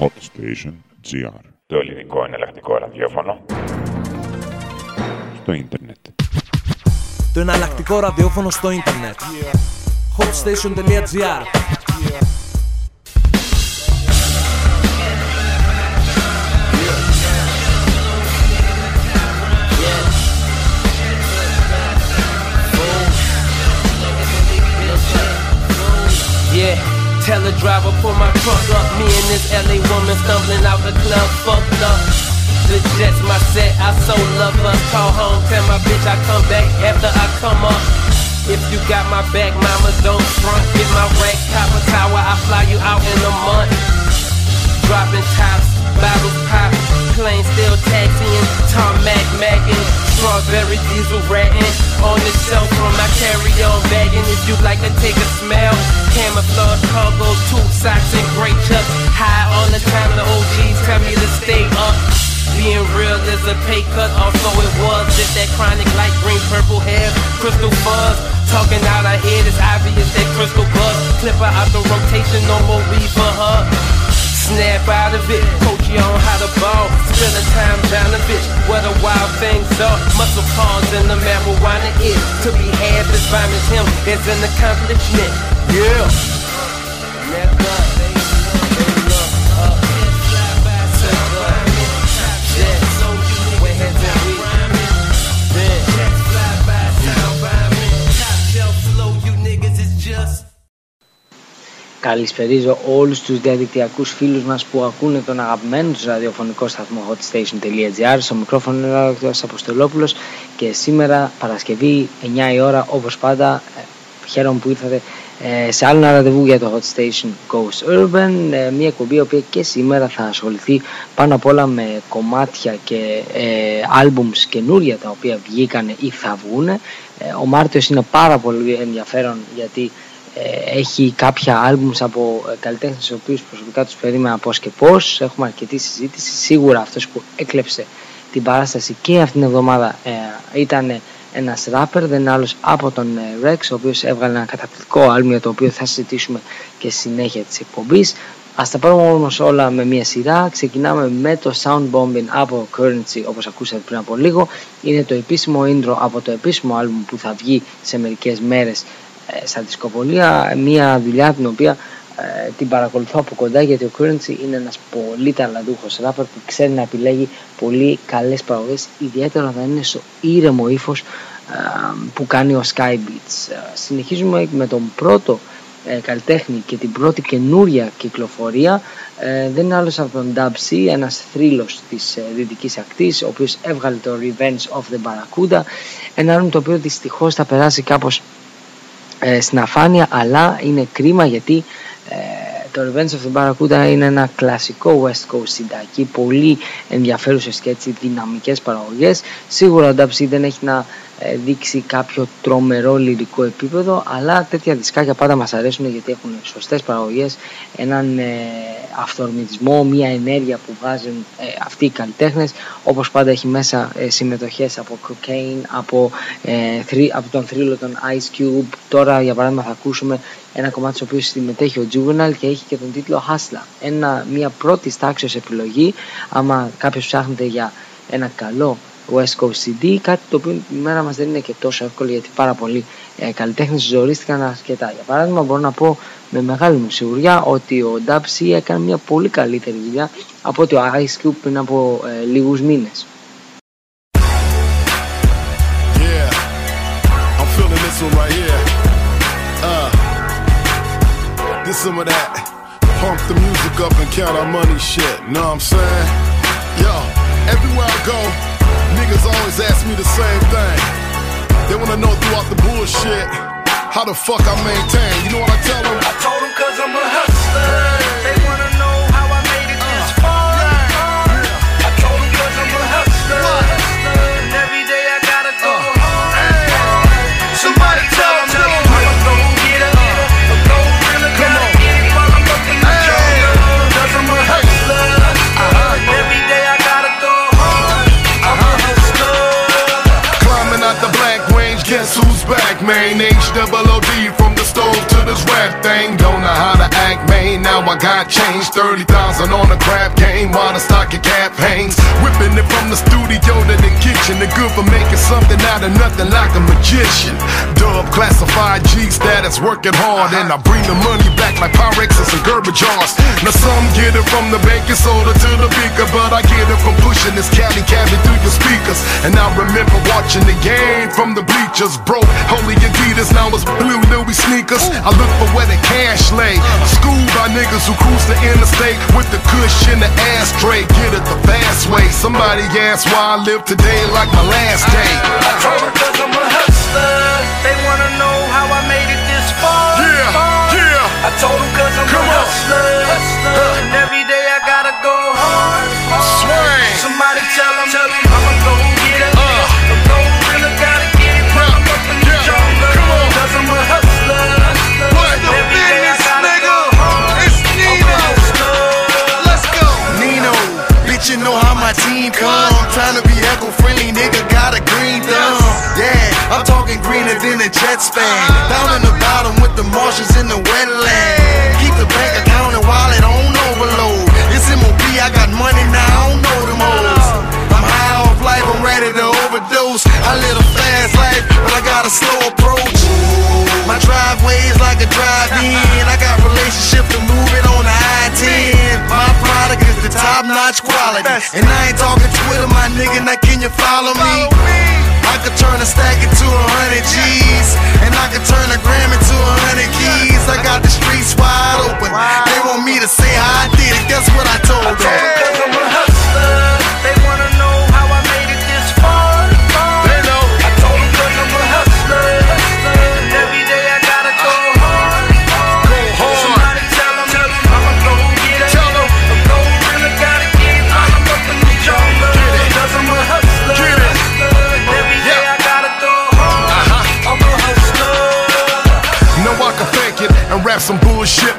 Hot Station GR. Το ελληνικό εναλλακτικό ραδιόφωνο. Στο ίντερνετ. Το εναλλακτικό ραδιόφωνο στο ίντερνετ. hotstation.gr tell the driver pull my truck up. Me and this LA woman stumbling out the club, fucked up. The jet's my set, I so love her. Call home, tell my bitch I come back after I come up. If you got my back, mama, don't front. Get my rack, copper tower, I fly you out in a month. Dropping tops, bottles pop, plane still taxiing, tarmac macking, strawberry diesel ratting. On the shelf from my carry-on bagging. If you like to take a smell, camouflage cargo, two socks and great chucks. High on the time the OGs tell me to stay up. Being real is a pay cut, also it was. If that chronic light green purple hair, crystal fuzz. Talking out her head, it's obvious that crystal buzz. Clip her out the rotation, no more weed for her. Snap out of it, coach you on how to ball. Spend the time down the bitch, where the wild things are. Muscle cars in the marijuana is. To be half as fine as him is an accomplishment. Yeah. Καλησπερίζω όλους τους διαδικτυακούς φίλους μας που ακούνε τον αγαπημένο τους ραδιοφωνικό σταθμό hotstation.gr Στο μικρόφωνο είναι ο Ράκτορας Αποστολόπουλος και σήμερα Παρασκευή 9 η ώρα όπως πάντα ε, χαίρομαι που ήρθατε ε, σε άλλο ένα ραντεβού για το Hot Station Ghost Urban ε, μια εκπομπή η οποία και σήμερα θα ασχοληθεί πάνω απ' όλα με κομμάτια και ε, albums καινούρια τα οποία βγήκαν ή θα βγουν ε, ο Μάρτιος είναι πάρα πολύ ενδιαφέρον γιατί ε, έχει κάποια άλμπουμς από ε, καλλιτέχνες τους οποίους προσωπικά τους περίμενα πώς και πώς έχουμε αρκετή συζήτηση σίγουρα αυτός που έκλεψε την παράσταση και αυτήν την εβδομάδα ε, ήταν ένας ράπερ δεν είναι άλλος από τον ε, Rex ο οποίος έβγαλε ένα καταπληκτικό άλμπουμ για το οποίο θα συζητήσουμε και στη συνέχεια της εκπομπής Ας τα πάρουμε όμως όλα με μια σειρά. Ξεκινάμε με το Sound Bombing από Currency όπως ακούσατε πριν από λίγο. Είναι το επίσημο intro από το επίσημο άλμπουμ που θα βγει σε μερικές μέρες ε, στα δισκοπολία. Μια δουλειά την οποία ε, την παρακολουθώ από κοντά γιατί ο Currency είναι ένας πολύ ταλαντούχος ράπερ που ξέρει να επιλέγει πολύ καλές παραγωγές ιδιαίτερα όταν είναι στο ήρεμο ύφος ε, που κάνει ο Sky Beats. Ε, συνεχίζουμε με τον πρώτο ε, καλλιτέχνη και την πρώτη καινούρια κυκλοφορία ε, δεν είναι άλλος από τον Dub C, ένας θρύλος της ε, δυτικής ακτής ο οποίος έβγαλε το Revenge of the Barracuda ένα άλμπουμ το οποίο δυστυχώς θα περάσει κάπως ε, στην αφάνεια αλλά είναι κρίμα γιατί ε, το Revenge of the Barracuda είναι ένα κλασικό West Coast συντάκι πολύ ενδιαφέρουσες και έτσι δυναμικές παραγωγές. Σίγουρα ο Dub C δεν έχει να ε, δείξει κάποιο τρομερό λυρικό επίπεδο αλλά τέτοια δισκάκια πάντα μας αρέσουν γιατί έχουν σωστές παραγωγές έναν ε, αυθορμητισμό, μια ενέργεια που βγάζουν ε, αυτοί οι καλλιτέχνες. Όπως πάντα έχει μέσα ε, συμμετοχές από Cocaine, από, ε, θρύ, από τον θρύλο των Ice Cube. Τώρα για παράδειγμα θα ακούσουμε ένα κομμάτι στο οποίο συμμετέχει ο Juvenile και έχει και τον τίτλο Hustler. Ένα, μια πρώτη τάξης επιλογή. Άμα κάποιος ψάχνεται για ένα καλό West Coast CD, κάτι το οποίο η μέρα μας δεν είναι και τόσο εύκολο γιατί πάρα πολλοί ε, καλλιτέχνες ζορίστηκαν αρκετά. Για παράδειγμα μπορώ να πω με μεγάλη μου σιγουριά ότι ο Dub C έκανε μια πολύ καλύτερη δουλειά από ότι ο Ice Cube πριν από ε, λίγους μήνες. Yeah, I'm feeling this one right here. Uh, this some of that pump the music up and count our money shit. Know what I'm saying? Yo, everywhere I go, niggas always ask me the same thing. They wanna know throughout the bullshit how the fuck I maintain. You know what I tell them? This rap thing. Don't know how act. Now I got change. 30,000 on the crap game, while the stock of cap hangs. Whipping it from the studio to the kitchen. The good for making something out of nothing like a magician. Dub classified G status, working hard. And I bring the money back like Pyrexes and garbage jars. Now some get it from the bank baking soda to the beaker, but I get it from pushing this Cali cabin through your speakers. And I remember watching the game from the bleachers. Broke holy Adidas, now it's blue Louis sneakers. I look for where the cash lay. Schooled by niggas who cruise the interstate with the cush in the ashtray. Get it the fast way. Somebody asked why I live today like my last day. I told them cause I'm a hustler. They wanna know how I made it this far. Yeah, far. yeah. I told them cause I'm Come a hustler. hustler. And every day jet span. Down in the bottom with the marshes in the wetland. Keep the bank account and wallet on overload. It's MOB, I got money now, I don't know them hoes. I'm high off life, I'm ready to overdose. I live a fast life, but I got a slow approach. My driveway is like a drive-in. I got relationship to move it on the I-10. My product is the top-notch quality. And I ain't talking Twitter, my nigga. Now can you follow me? I could turn a stack into a hundred G's. I could turn a gram into a hundred keys. I got the streets wide open. They want me to say how I did it. Guess what I told them?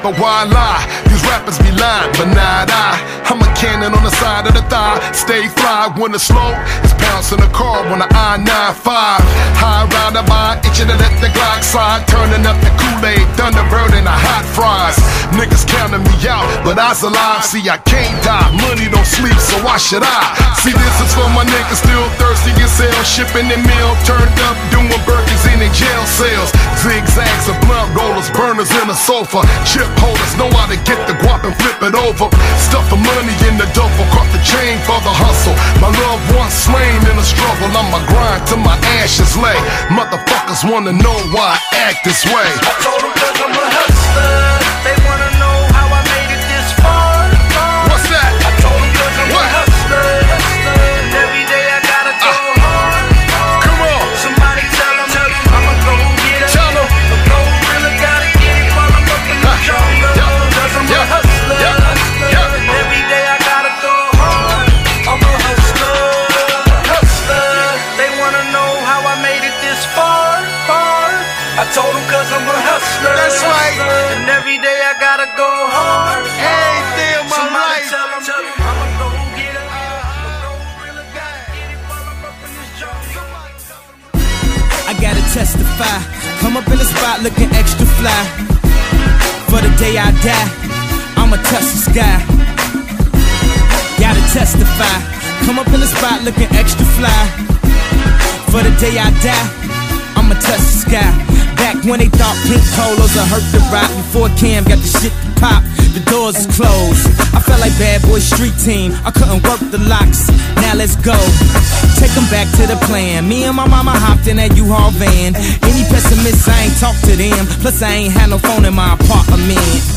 But why lie? These rappers be lying, but not I. I'm a cannon on the side of the thigh. Stay fly when it's slow. It's pouncing the car when the I-95. High rider by itching to let the Glock slide. Turning up the Kool-Aid, Thunderbird, and the hot fries. Niggas counting me out, but I's alive. See, I can't die. Money don't sleep, so why should I? See, this is for my niggas still thirsty as hell. Shipping the mail, turned up, doing burpees in the jail cells. Zigzags of blunt rollers, burners in the sofa. Chip holders know how to get the guap and flip it over. Stuff the money in the duffel, caught the chain for the hustle. My loved one slain in the struggle. I'm a grind till my ashes lay. Motherfuckers wanna know why I act this way. I told them cause I'm a hustler. Told them cause I'm a hustler. That's right. And every day I gotta go hard. Every day of my Somebody life. tell 'em, tell 'em I'ma go get it. I'ma go gotta get it while I'm up in this jungle. I gotta testify. Come up in the spot looking extra fly. For the day I die, I'ma touch the sky. Gotta testify. Come up in the spot looking extra fly. For the day I die, I'ma touch the sky. Back when they thought pink polos would hurt the rock before Cam got the shit to pop. The doors is closed. I felt like bad boy street team. I couldn't work the locks. Now let's go. Take 'em back to the plan. Me and my mama hopped in that U-Haul van. Any pessimists, I ain't talk to them. Plus, I ain't had no phone in my apartment.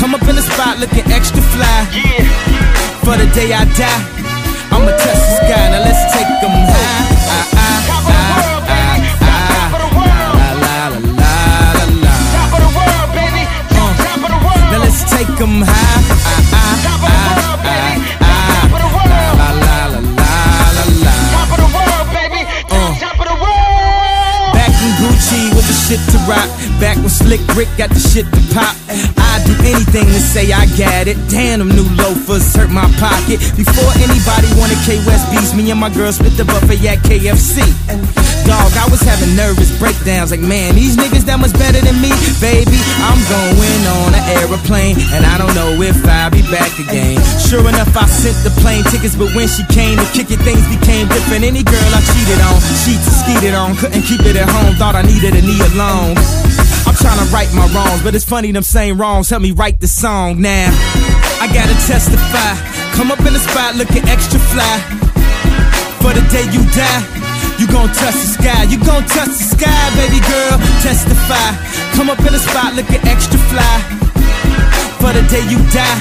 Come up in the spot looking extra fly. For the day I die, I'ma touch the sky. Now let's take 'em high. Ah, ah, ah, rock. Back when Slick Rick got the shit to pop. I'd do anything to say I got it. Damn, them new loafers hurt my pocket. Before anybody wanted K West beats, me and my girl split the buffet at KFC. Dog, I was having nervous breakdowns like, man, these niggas that much better than me. Baby, I'm going on an aeroplane, and I don't know if I'll be back again. Sure enough, I sent the plane tickets, but when she came to kick it, things became different. Any girl I cheated on, sheets skeeted on, couldn't keep it at home, thought I needed a knee alone. I'm trying to right my wrongs, but it's funny them same wrongs help me write the song now. I gotta testify, come up in the spot looking extra fly. For the day you die. You gon' touch the sky, you gon' touch the sky, baby girl. Testify. Come up in the spot looking extra fly. For the day you die,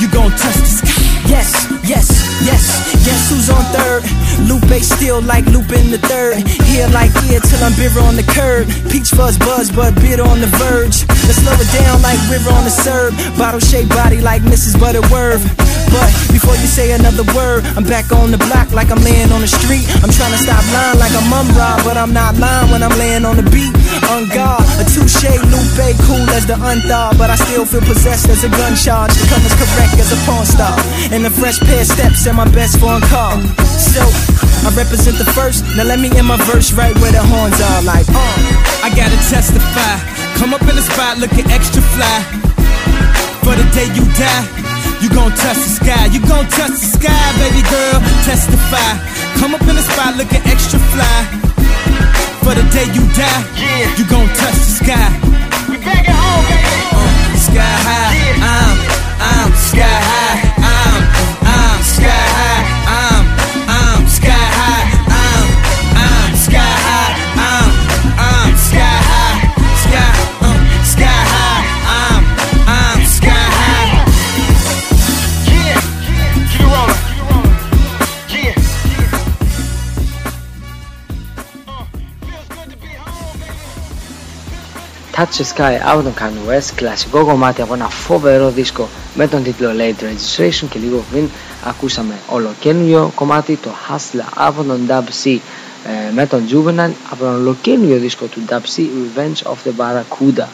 you gon' touch the sky. Yes, yes, yes. yes, who's on third? Lupe still like Lupin the third. Here like here till I'm bitter on the curb. Peach fuzz buzz, but bitter on the verge. Let's slow it down like river on the serve. Bottle shaped body like Mrs. Butterworth. But before you say another word, I'm back on the block like I'm laying on the street. I'm trying to stop lying like I'm but I'm not lying when I'm laying on the beat. On guard, a touche, Lupe, cool as the unthought, but I still feel possessed as a gun charge. The cover's correct as a porn star, and a fresh pair of steps and my best phone call. So I represent the first. Now let me end my verse right where the horns are, like uh. I gotta testify. Come up in the spot looking extra fly. For the day you die. You gon' touch the sky, you gon' touch the sky, baby girl. Testify. Come up in the spot looking extra fly. For the day you die, Yeah. you gon' touch the sky. We back at home, baby. Uh, sky high, I'm, I'm sky high, Touch the Sky από τον Kanye West, κλασικό κομμάτι από ένα φοβερό δίσκο με τον τίτλο Late Registration και λίγο πριν ακούσαμε ολοκένουργιο κομμάτι το Hustler από τον Dub C ε, με τον Juvenile από τον ολοκένουργιο δίσκο του Dub C Revenge of the Barracuda.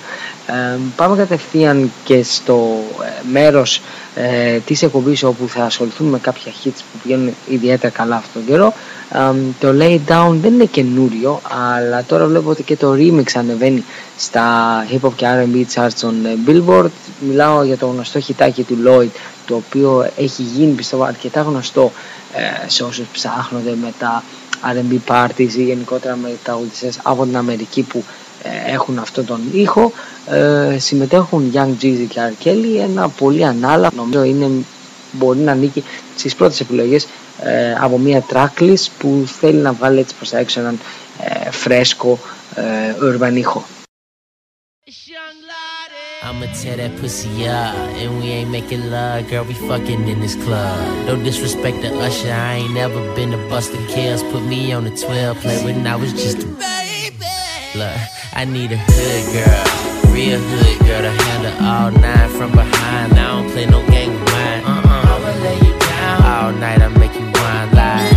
Ε, πάμε κατευθείαν και στο ε, μέρος ε, της εκπομπής όπου θα ασχοληθούμε με κάποια hits που πηγαίνουν ιδιαίτερα καλά αυτόν τον καιρό. Ε, το Lay Down δεν είναι καινούριο αλλά τώρα βλέπω ότι και το remix ανεβαίνει στα hip hop και R&B charts των ε, Billboard. Μιλάω για το γνωστό χιτάκι του Lloyd το οποίο έχει γίνει πιστεύω αρκετά γνωστό ε, σε όσους ψάχνονται με τα R&B parties ή γενικότερα με τραγουδιστές από την Αμερική που ε, έχουν αυτόν τον ήχο ε, συμμετέχουν Young Jeezy και R. Kelly ένα πολύ ανάλαφο νομίζω είναι, μπορεί να ανήκει στις πρώτες επιλογές ε, από μια tracklist που θέλει να βγάλει έτσι προς τα έξω έναν ε, φρέσκο ε, urban ήχο I'ma tear that pussy up, and we ain't making love, girl. We fucking in this club. No disrespect to Usher, I ain't never been a Buster Kills. Put me on the 12 play when I was just a baby. Look, I need a hood girl, real hood girl to handle all nine from behind. I don't play no game with mine. Uh-uh. I'ma lay you down all night. I make you whine like.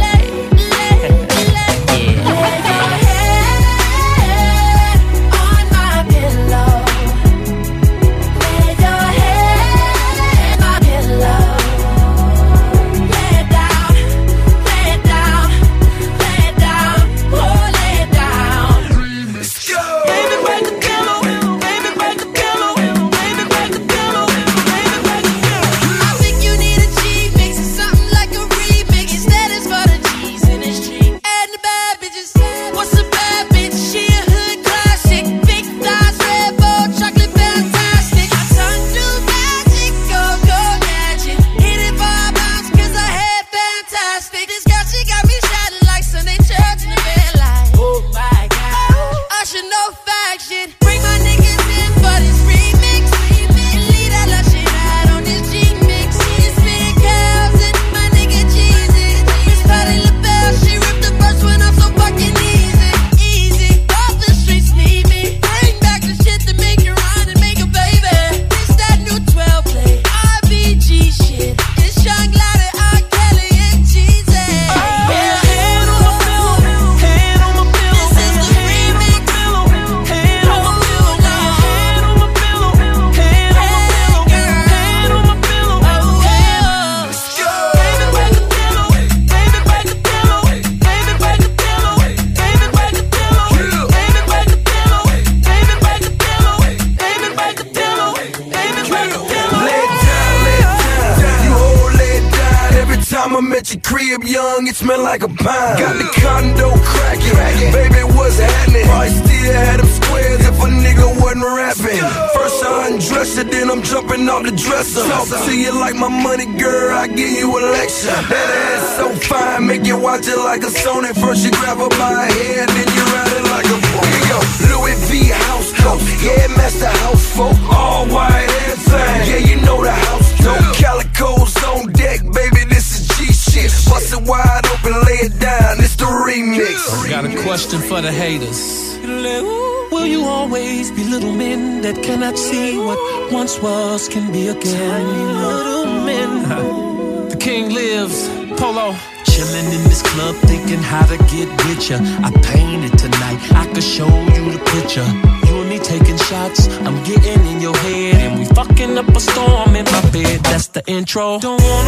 What once was can be again? Tiny Little men. the king lives. Polo. Chillin' in this club, thinking how to get with ya. I painted tonight, I could show you the picture. You and me taking shots, I'm getting in your head, and we fucking up a storm in my bed. That's the intro. Don't wanna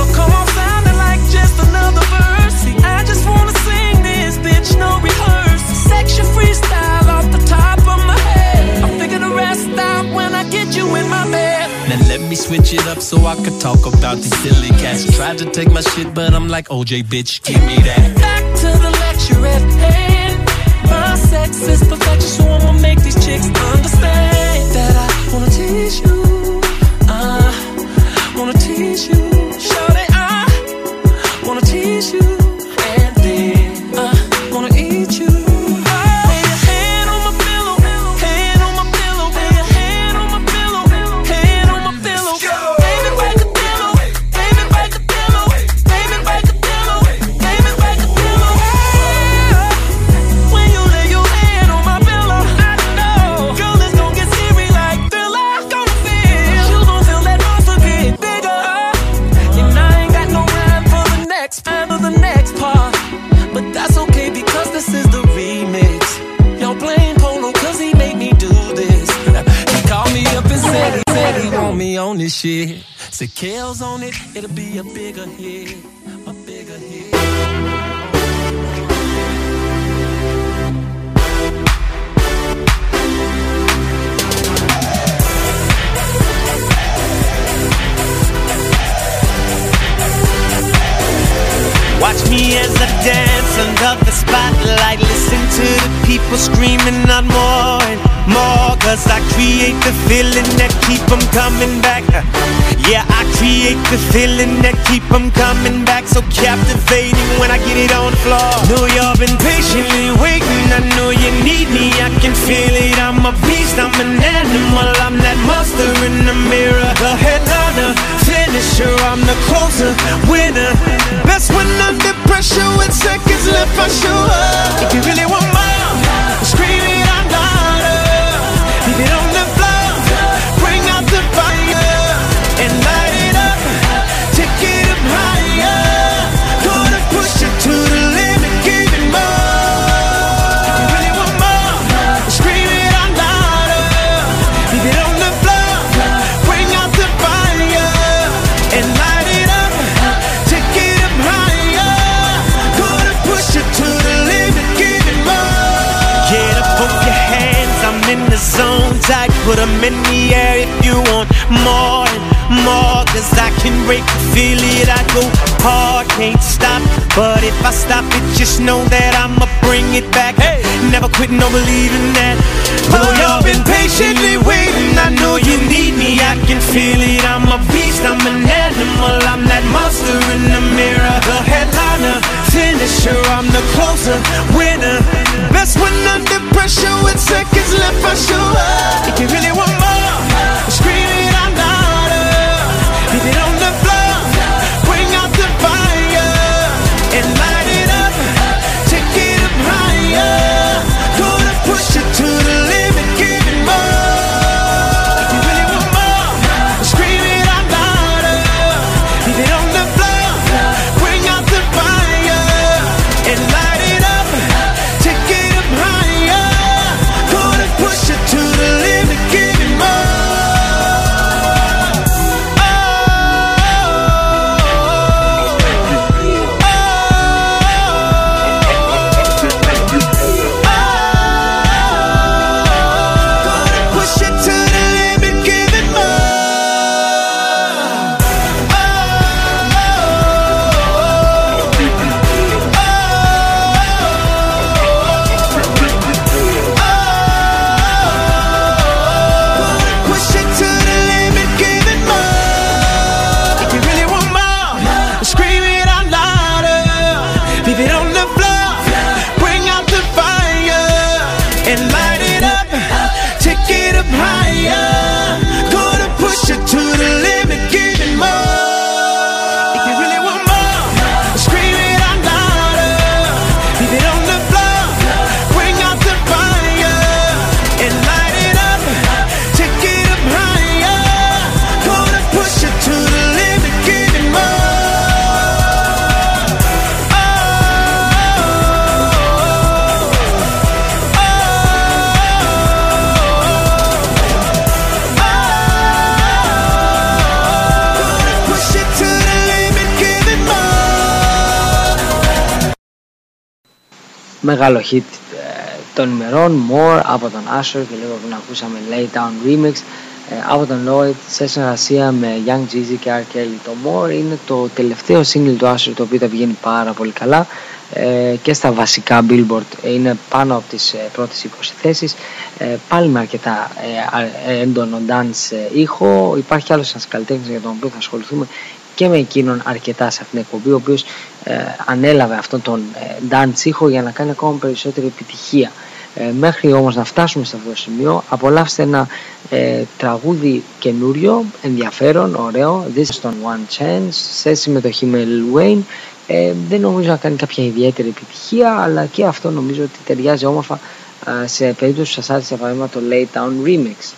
to take my shit, but I'm like OJ, bitch, give me that. Back to the lecture at hand. My sex is perfection, so I'ma make these chicks understand that I wanna tease you. I wanna tease you. People screaming out more and more. Cause I create the feeling that keep them coming back. Yeah, I create the feeling that keep them coming back. So captivating when I get it on the floor. Know you've been patiently waiting. I know you need me. I can feel it. I'm a beast. I'm an animal. I'm that monster in the mirror. The headliner, finisher. I'm the closer, winner. Best when under pressure with seconds left. I show up. If you really want more, in the air if you want more and more. Cause I can break feel it. I go hard, can't stop. But if I stop it, just know that I'ma bring it back. Never quit, no believing that. Though you've been patiently waiting, I know you need me. I can feel it. I'm a beast, I'm an animal. I'm that monster in the mirror. The headliner, finisher. I'm the closer, winner. Best when under pressure with seconds left. I show up. If you really want more, scream it out louder. Leave it on the floor. Μεγάλο hit ε, των ημερών More από τον Asher και λίγο που ακούσαμε Lay Down Remix ε, από τον Lloyd σε συνεργασία με Young Jeezy και R. Kelly. Το More είναι το τελευταίο single του Asher το οποίο τα βγαίνει πάρα πολύ καλά ε, και στα βασικά Billboard είναι πάνω από τις ε, πρώτες 20 θέσεις πάλι με αρκετά έντονο dance ήχο υπάρχει άλλος ένας καλλιτέχνης για τον οποίο θα ασχοληθούμε και με εκείνον αρκετά σε αυτήν την εκπομπή ο οποίος ανέλαβε αυτόν τον dance ήχο για να κάνει ακόμα περισσότερη επιτυχία. Ε, μέχρι όμως να φτάσουμε σε αυτό το σημείο απολαύστε ένα ε, τραγούδι καινούριο, ενδιαφέρον, ωραίο. This is on One Chance σε συμμετοχή με Lil Wayne. Ε, δεν νομίζω να κάνει κάποια ιδιαίτερη επιτυχία αλλά και αυτό νομίζω ότι ταιριάζει όμορφα ε, σε περίπτωση που σας άρεσε παράδειγμα το Lay Down Remix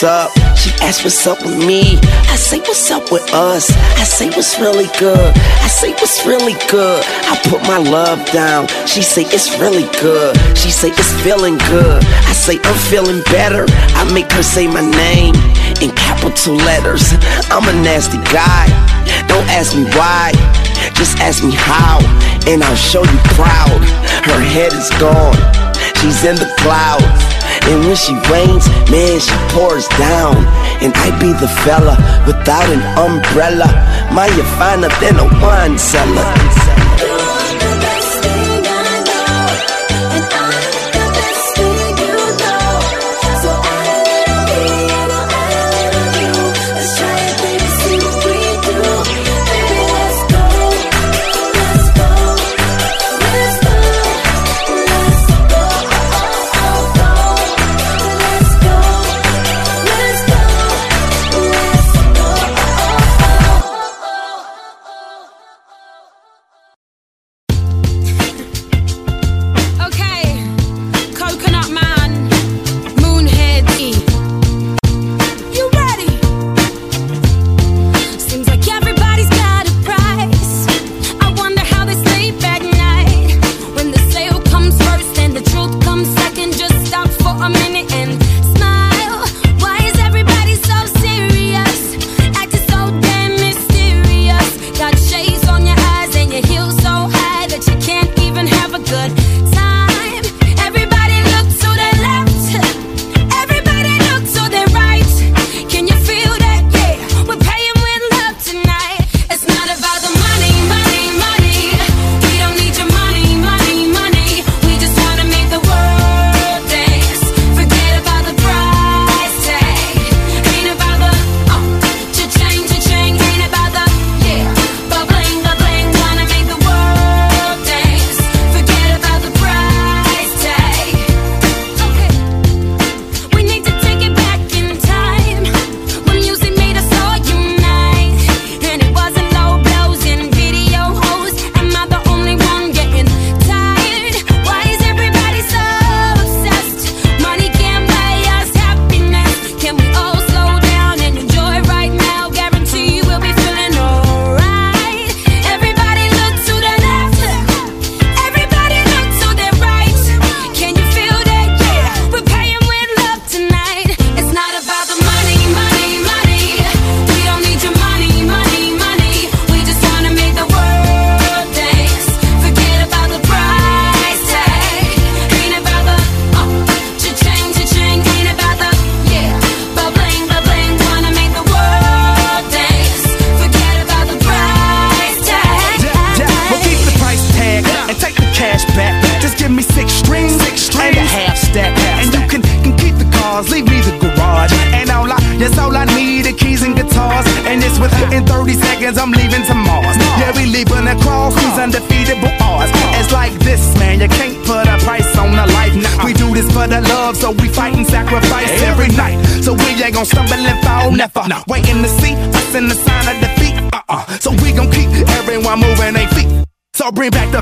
what's up? She asked what's up with me. I say what's up with us. I say what's really good. I say what's really good. I put my love down. She say it's really good. She say it's feeling good. I say I'm feeling better. I make her say my name in capital letters. I'm a nasty guy. Don't ask me why. Just ask me how, and I'll show you proud. Her head is gone. She's in the clouds. And when she rains, man, she pours down. And I be the fella without an umbrella. You finer than a wine cellar.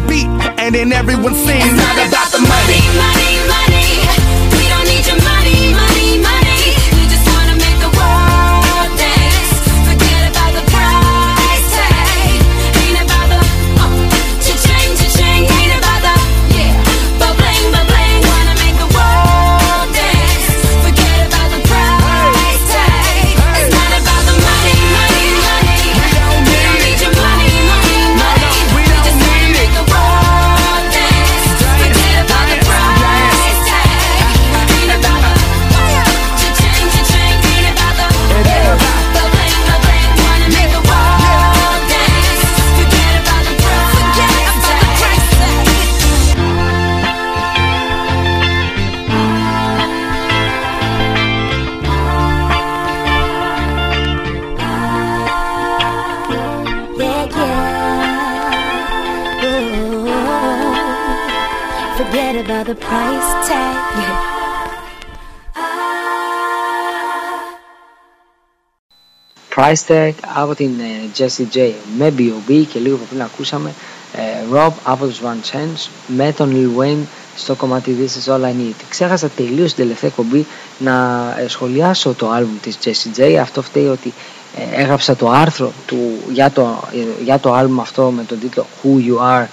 The beat, and then everyone sings. It's not about the money. money, money. Price Tag από την ε, Jessie J με B.O.B. και λίγο πριν ακούσαμε ε, Rob από τους One Chance με τον Lil Wayne στο κομμάτι This Is All I Need. Ξέχασα τελείως στην τελευταία εκπομπή να ε, σχολιάσω το άλμπουμ της Jessie J. Αυτό φταίει ότι ε, έγραψα το άρθρο του, για, το, ε, για το άλμπουμ αυτό με τον τίτλο Who You Are ε,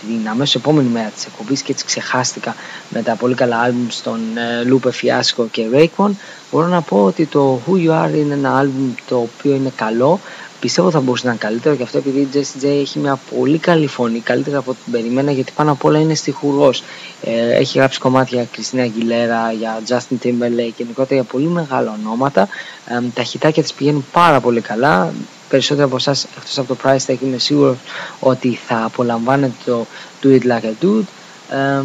την αμέσως επόμενη μέρα της εκπομπής και έτσι ξεχάστηκα με τα πολύ καλά άλμπουμ στον ε, Lupe Fiasco και Rayquan μπορώ να πω ότι το Who You Are είναι ένα άλμπουμ το οποίο είναι καλό. Πιστεύω θα μπορούσε να είναι καλύτερο και αυτό επειδή η Jessie J έχει μια πολύ καλή φωνή καλύτερα από ό,τι την περιμένα γιατί πάνω απ' όλα είναι στιχουργός. Ε, έχει γράψει κομμάτια για Christina Aguilera, για Justin Timberlake γενικότερα για πολύ μεγάλα ονόματα. Ε, τα χιτάκια της πηγαίνουν πάρα πολύ καλά περισσότεροι από εσάς εκτός από το price tag είμαι σίγουρος ότι θα απολαμβάνετε το Do It Like a Dude. Ε,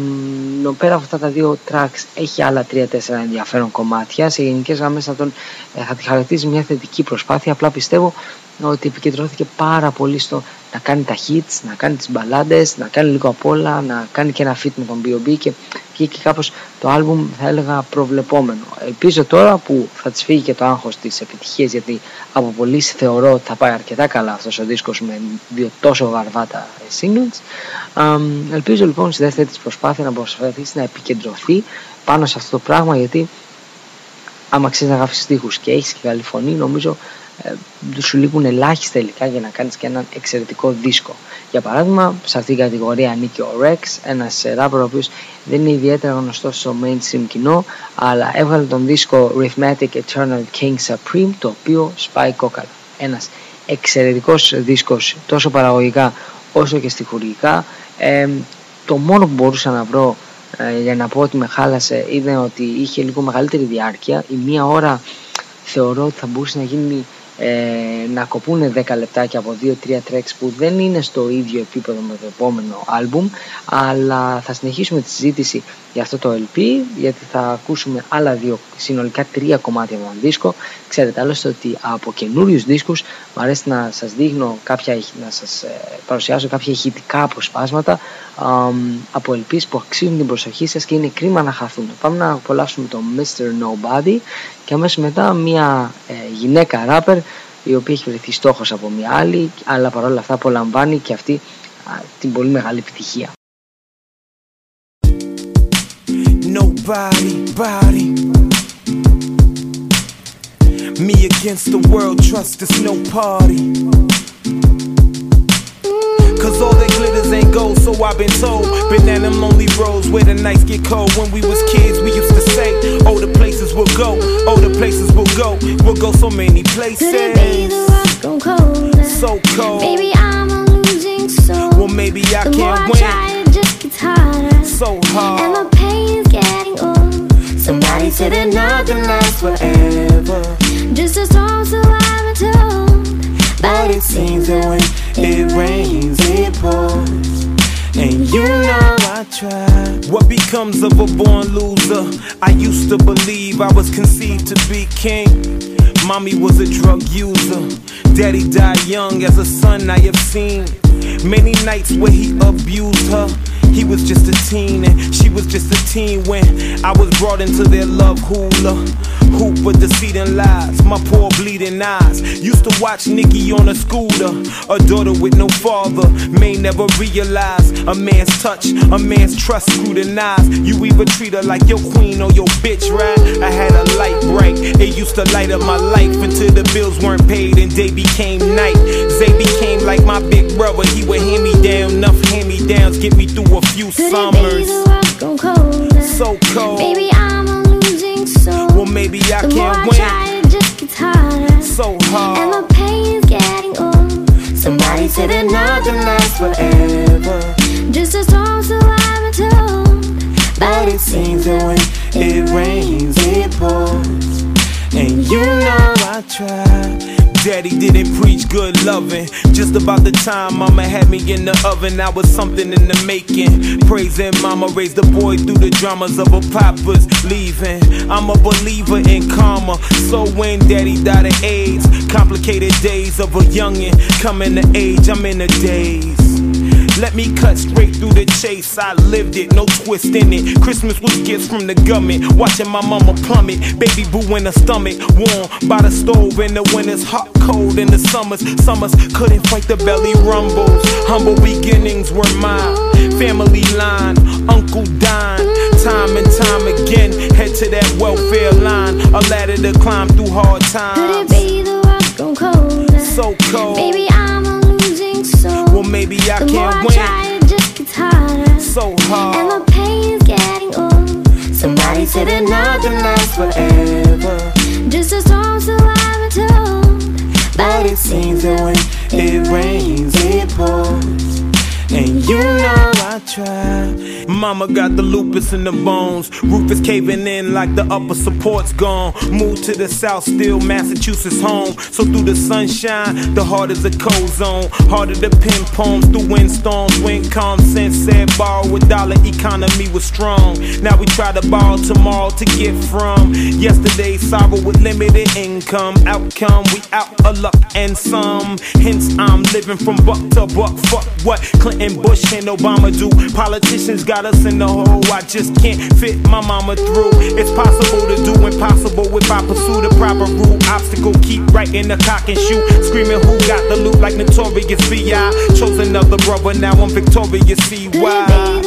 πέρα από αυτά τα δύο tracks έχει άλλα 3-4 ενδιαφέρον κομμάτια. Σε γενικές γραμμές θα, τον, ε, θα τη χαρακτηρίζει μια θετική προσπάθεια. Απλά πιστεύω ότι επικεντρώθηκε πάρα πολύ στο να κάνει τα hits, να κάνει τις μπαλάντες, να κάνει λίγο απ' όλα, να κάνει και ένα feat με τον B.O.B. και βγήκε κάπως το άλμπουμ θα έλεγα προβλεπόμενο. Ελπίζω τώρα που θα της φύγει και το άγχος της επιτυχίας γιατί από πολλοί θεωρώ ότι θα πάει αρκετά καλά αυτός ο δίσκος με δύο τόσο γαρβάτα singles. ελπίζω λοιπόν στη δεύτερη της προσπάθεια να προσπαθήσει να επικεντρωθεί πάνω σε αυτό το πράγμα γιατί άμα ξέρεις να γράφεις στίχους και έχεις και καλή φωνή νομίζω ε, σου λείπουν ελάχιστα υλικά για να κάνεις και έναν εξαιρετικό δίσκο. Για παράδειγμα, σε αυτήν την κατηγορία ανήκει ο Rex, ένας ράπερ ο οποίος δεν είναι ιδιαίτερα γνωστός στο mainstream κοινό, αλλά έβγαλε τον δίσκο Rhythmatic Eternal King Supreme, το οποίο σπάει κόκαλα. Ένας εξαιρετικός δίσκος τόσο παραγωγικά όσο και στιχουργικά. Ε, το μόνο που μπορούσα να βρω ε, για να πω ότι με χάλασε είναι ότι είχε λίγο μεγαλύτερη διάρκεια. Η μία ώρα θεωρώ ότι θα μπορούσε να γίνει ε, να κοπούν 10 λεπτάκια από 2-3 tracks που δεν είναι στο ίδιο επίπεδο με το επόμενο άλμπουμ αλλά θα συνεχίσουμε τη συζήτηση για αυτό το LP γιατί θα ακούσουμε άλλα δύο συνολικά τρία κομμάτια από τον δίσκο ξέρετε άλλωστε ότι από καινούριους δίσκους μου αρέσει να σας δείχνω κάποια, να σας ε, παρουσιάσω κάποια ηχητικά αποσπάσματα από LPs που αξίζουν την προσοχή σας και είναι κρίμα να χαθούν πάμε να απολαύσουμε το Mr. Nobody και αμέσως μετά μια ε, γυναίκα ράπερ η οποία έχει βρεθεί στόχος από μια άλλη αλλά παρόλα αυτά απολαμβάνει και αυτή α, την πολύ μεγάλη επιτυχία Nobody, body. Me against the world, trust us, no party. Cause all that glitters ain't gold, so I've been told. Been down them lonely roads where the nights get cold. When we was kids, we used to say, Oh, the places we'll go, oh, the places we'll go. We'll go so many places. Could it be the rock cold? So cold. Maybe I'm a losing soul. Well, maybe I the can't more I win. try, it just gets harder. So hard. And the pain is getting old. Somebody said that nothing lasts forever. Just a storm, so I'm told. But it seems that when it rains, it pours. And you know I tried. What becomes of a born loser? I used to believe I was conceived to be king. Mommy was a drug user. Daddy died young as a son I have seen. Many nights where he abused her. He was just a teen and she was just a teen when I was brought into their love hula. Hoop deceit and lies, my poor bleeding eyes. Used to watch Nikki on a scooter, a daughter with no father. May never realize a man's touch, a man's trust scrutinize. You either treat her like your queen or your bitch, right? I had a light bright, it used to light up my life until the bills weren't paid and day became night. Zay became like my big brother, he would hand me down enough hand me downs, get me through a few summers. Gone colder. So cold. Baby, I'm a losing soul. Well, maybe I the more can't I win. try, it just gets harder. So hard. And the pain's getting old. Somebody said that nothing lasts forever. Just a storm, so been told. But it seems that when it rains, it pours. And you know I tried. Daddy didn't preach good loving. Just about the time mama had me in the oven, I was something in the making. Praising mama raised the boy through the dramas of a papa's leaving. I'm a believer in karma. So when daddy died of AIDS, complicated days of a youngin' coming to age, I'm in the days. Let me cut straight through the chase. I lived it, no twist in it. Christmas was gifts from the government. Watching my mama plummet. Baby boo in her stomach. Warm by the stove in the winters. Hot, cold in the summers. Summers couldn't fight the belly rumbles. Humble beginnings were mine. Family line, Uncle Don. Time and time again, head to that welfare line. A ladder to climb through hard times. Could it be the world's grown colder? So cold. Baby, I'm maybe I the more can't I win. try, it just gets harder. So hard. And the pain's getting old. Somebody said that nothing lasts forever. Just a storm, so I've told. But it seems that when it rains, it pours. And you know I try. Mama got the lupus in the bones. Roof is caving in like the upper support's gone. Moved to the south, still Massachusetts home. So through the sunshine, the heart is a cold zone. Harder to pin poems through windstorms. Wind calm sense said borrow a dollar economy was strong. Now we try to borrow tomorrow to get from. Yesterday's sorrow with limited income. Outcome, we out of luck and some. Hence, I'm living from buck to buck. Fuck what Clinton, Bush, and Obama do. Politicians got us in the hole. I just can't fit my mama through. It's possible to do impossible if I pursue the proper route. Obstacle, keep right in the cock and shoot. Screaming who got the loot like notorious B.I. Chose another brother, now I'm victorious. See why?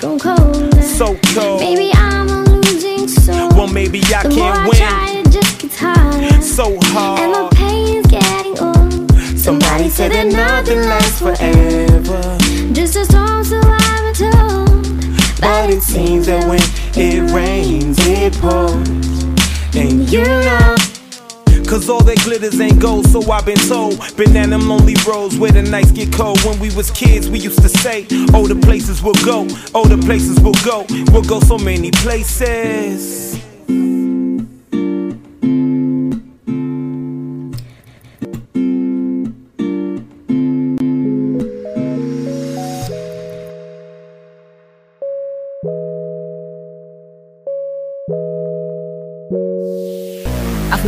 Grown colder. So cold. Baby, I'm a losing soul. Well, maybe I the more can't I win. try, it just gets harder. So hard. And the pain's getting old. Somebody said that nothing lasts forever. Just a storm, so I've. But it seems that when it rains, it pours. And you know. Cause all that glitters ain't gold, so I've been told. Been down them lonely roads where the nights get cold. When we was kids, we used to say, Oh, the places we'll go, oh, the places we'll go. We'll go so many places.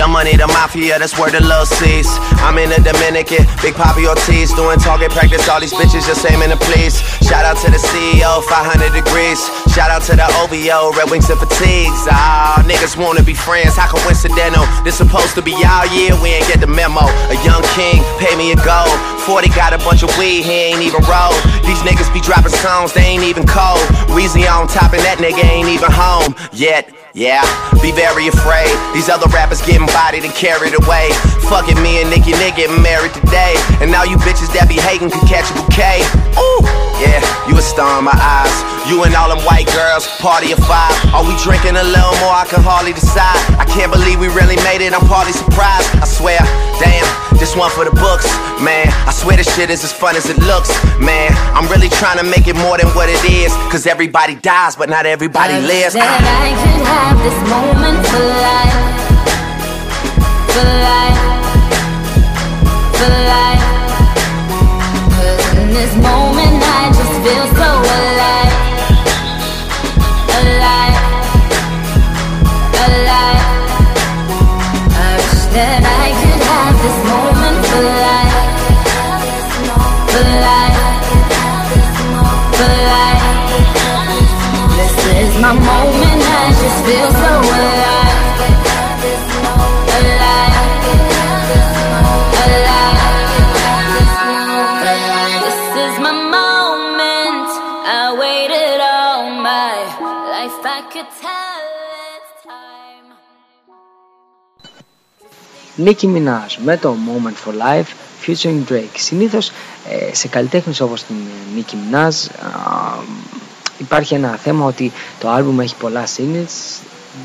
Young money, the mafia, that's where the love sees. I'm in the Dominican, Big Papi Ortiz, doing target practice. All these bitches just aiming to please. Shout out to the CEO, 500 degrees. Shout out to the OVO, Red Wings and Fatigues. Ah, niggas wanna be friends, how coincidental? This supposed to be our year, we ain't get the memo. A young king, pay me a gold. 40 got a bunch of weed, he ain't even roll. These niggas be dropping songs, they ain't even cold. Weezy on top, and that nigga ain't even home yet. Yeah, be very afraid. These other rappers getting bodied and carried away. Fucking me and Nicki Nick getting married today. And now you bitches that be hating can catch a bouquet. Ooh, yeah, you a star in my eyes. You and all them white girls, party of five. Are we drinking a little more? I can hardly decide. I can't believe we really made it. I'm partly surprised. I swear, damn, this one for the books, man. I swear this shit is as fun as it looks, man. I'm really trying to make it more than what it is. Cause everybody dies, but not everybody lives. That I could have this moment for life. For life. For life. 'Cause in this moment I just feel so alive. Alive. Alive. I wish that I could have this moment for life. For life. For life. This is my moment, Νίκη Μινάς με το Moment for Life featuring Drake. Συνήθως ε, σε καλλιτέχνες όπως την Νίκη Μινάς υπάρχει ένα θέμα ότι το άλμπουμ έχει πολλά singles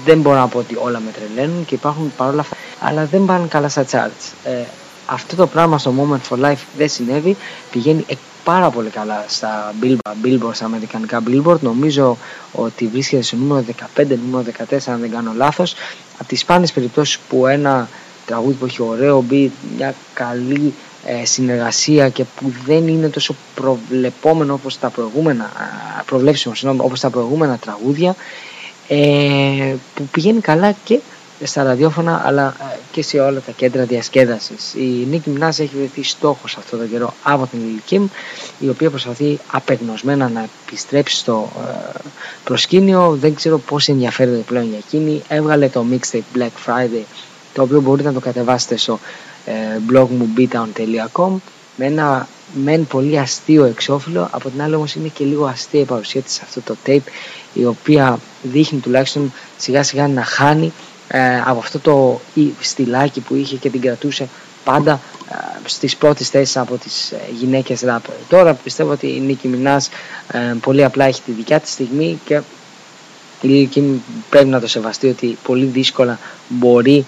δεν μπορώ να πω ότι όλα με τρελαίνουν και υπάρχουν παρόλα αυτά αλλά δεν πάνε καλά στα charts. Ε, αυτό το πράγμα στο Moment for Life δεν συνέβη πηγαίνει ε, πάρα πολύ καλά στα Billboard, Billboard, στα αμερικανικά Billboard νομίζω ότι βρίσκεται στο νούμερο 15, νούμερο 14 αν δεν κάνω λάθος από τις σπάνιες περιπτώσεις που ένα τραγούδι που έχει ωραίο beat, μια καλή ε, συνεργασία και που δεν είναι τόσο προβλεπόμενο όπως τα προηγούμενα, α, προβλέψιμο συγγνώμη, όπως τα προηγούμενα τραγούδια ε, που πηγαίνει καλά και στα ραδιόφωνα αλλά ε, και σε όλα τα κέντρα διασκέδασης. Η Νίκη Μινάς έχει βρεθεί στόχος αυτό τον καιρό από την Lil Kim η οποία προσπαθεί απεγνωσμένα να επιστρέψει στο ε, προσκήνιο. Δεν ξέρω πώς ενδιαφέρεται πλέον για εκείνη. Έβγαλε το mixtape Black Friday το οποίο μπορείτε να το κατεβάσετε στο ε, blog μου beatown.com με ένα μεν πολύ αστείο εξώφυλλο από την άλλη όμως είναι και λίγο αστεία η παρουσία της σε αυτό το tape η οποία δείχνει τουλάχιστον σιγά σιγά να χάνει ε, από αυτό το ή- στυλάκι που είχε και την κρατούσε πάντα ε, στις πρώτες θέσεις από τις ε, γυναίκες rapper. Τώρα πιστεύω ότι η Νίκη Μινάς ε, πολύ απλά έχει τη δικιά της στιγμή και η Lil Kim πρέπει να το σεβαστεί ότι πολύ δύσκολα μπορεί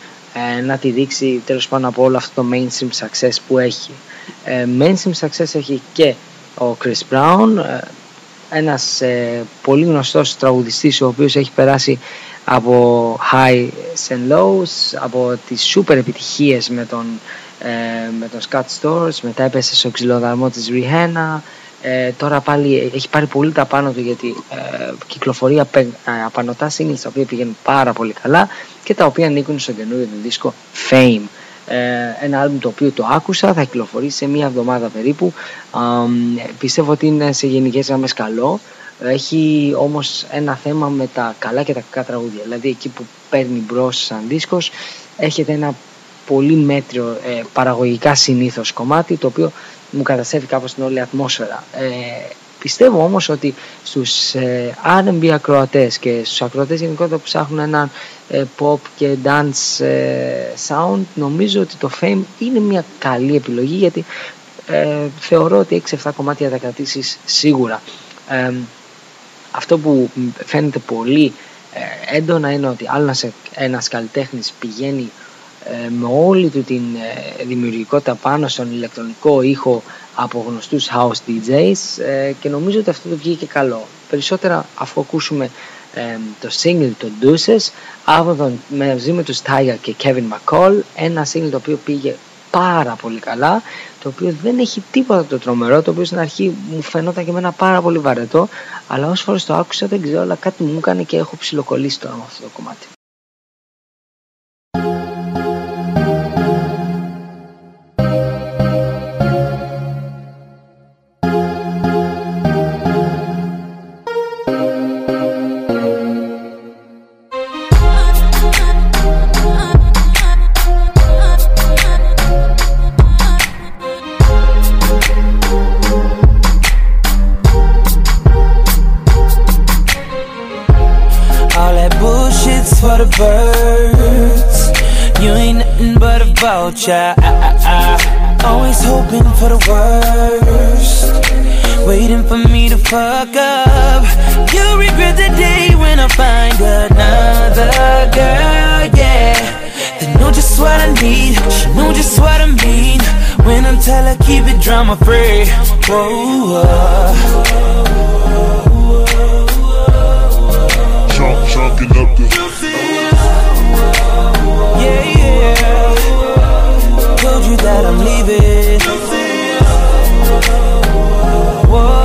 ε, να τη δείξει τέλος πάνω από όλο αυτό το mainstream success που έχει. Ε, mainstream success έχει και ο Chris Brown, ε, ένας ε, πολύ γνωστός τραγουδιστής ο οποίος έχει περάσει από highs and lows, από τις super επιτυχίες με τον, ε, με τον Scott Storch, μετά έπεσε στο ξυλοδαρμό της Rihanna, ε, τώρα πάλι έχει πάρει πολύ τα πάνω του γιατί ε, κυκλοφορεί απε, ε, απανοτά singles τα οποία πηγαίνουν πάρα πολύ καλά και τα οποία ανήκουν στο καινούριο του δίσκο Fame. Ε, ένα άλμπουμ το οποίο το άκουσα, θα κυκλοφορήσει σε μία εβδομάδα περίπου. Αμ, πιστεύω ότι είναι σε γενικές γραμμές καλό. Έχει όμως ένα θέμα με τα καλά και τα κακά τραγούδια. Δηλαδή εκεί που παίρνει μπρος σαν δίσκος έχετε ένα πολύ μέτριο ε, παραγωγικά συνήθως κομμάτι το οποίο μου καταστρέφει κάπως την όλη ατμόσφαιρα. Ε, πιστεύω όμως ότι στους ε, R&B ακροατές και στους ακροατές γενικότερα που ψάχνουν ένα ε, pop και dance ε, sound νομίζω ότι το Fame είναι μια καλή επιλογή γιατί ε, θεωρώ ότι 6-7 κομμάτια θα κρατήσεις σίγουρα. Ε, αυτό που φαίνεται πολύ ε, έντονα είναι ότι άλλος ένας, ένας καλλιτέχνης πηγαίνει ε, με όλη του την ε, δημιουργικότητα πάνω στον ηλεκτρονικό ήχο από γνωστούς house DJs ε, και νομίζω ότι αυτό το βγήκε καλό. Περισσότερα αφού ακούσουμε ε, το single το Deuces από τον, μαζί με τους Tiger και Kevin McCall ένα single το οποίο πήγε πάρα πολύ καλά το οποίο δεν έχει τίποτα το τρομερό το οποίο στην αρχή μου φαινόταν και εμένα πάρα πολύ βαρετό αλλά όσες φορές το άκουσα δεν ξέρω αλλά κάτι μου έκανε και έχω ψιλοκολλήσει τώρα με αυτό το κομμάτι a. Always hoping for the worst. Waiting for me to fuck up. You'll regret the day when I find another girl, yeah. They know just what I need. She know just what I mean. When I tell her keep it drama free. Whoa. Chunk, chunking up the. Yeah. Told you that I'm leaving. Whoa.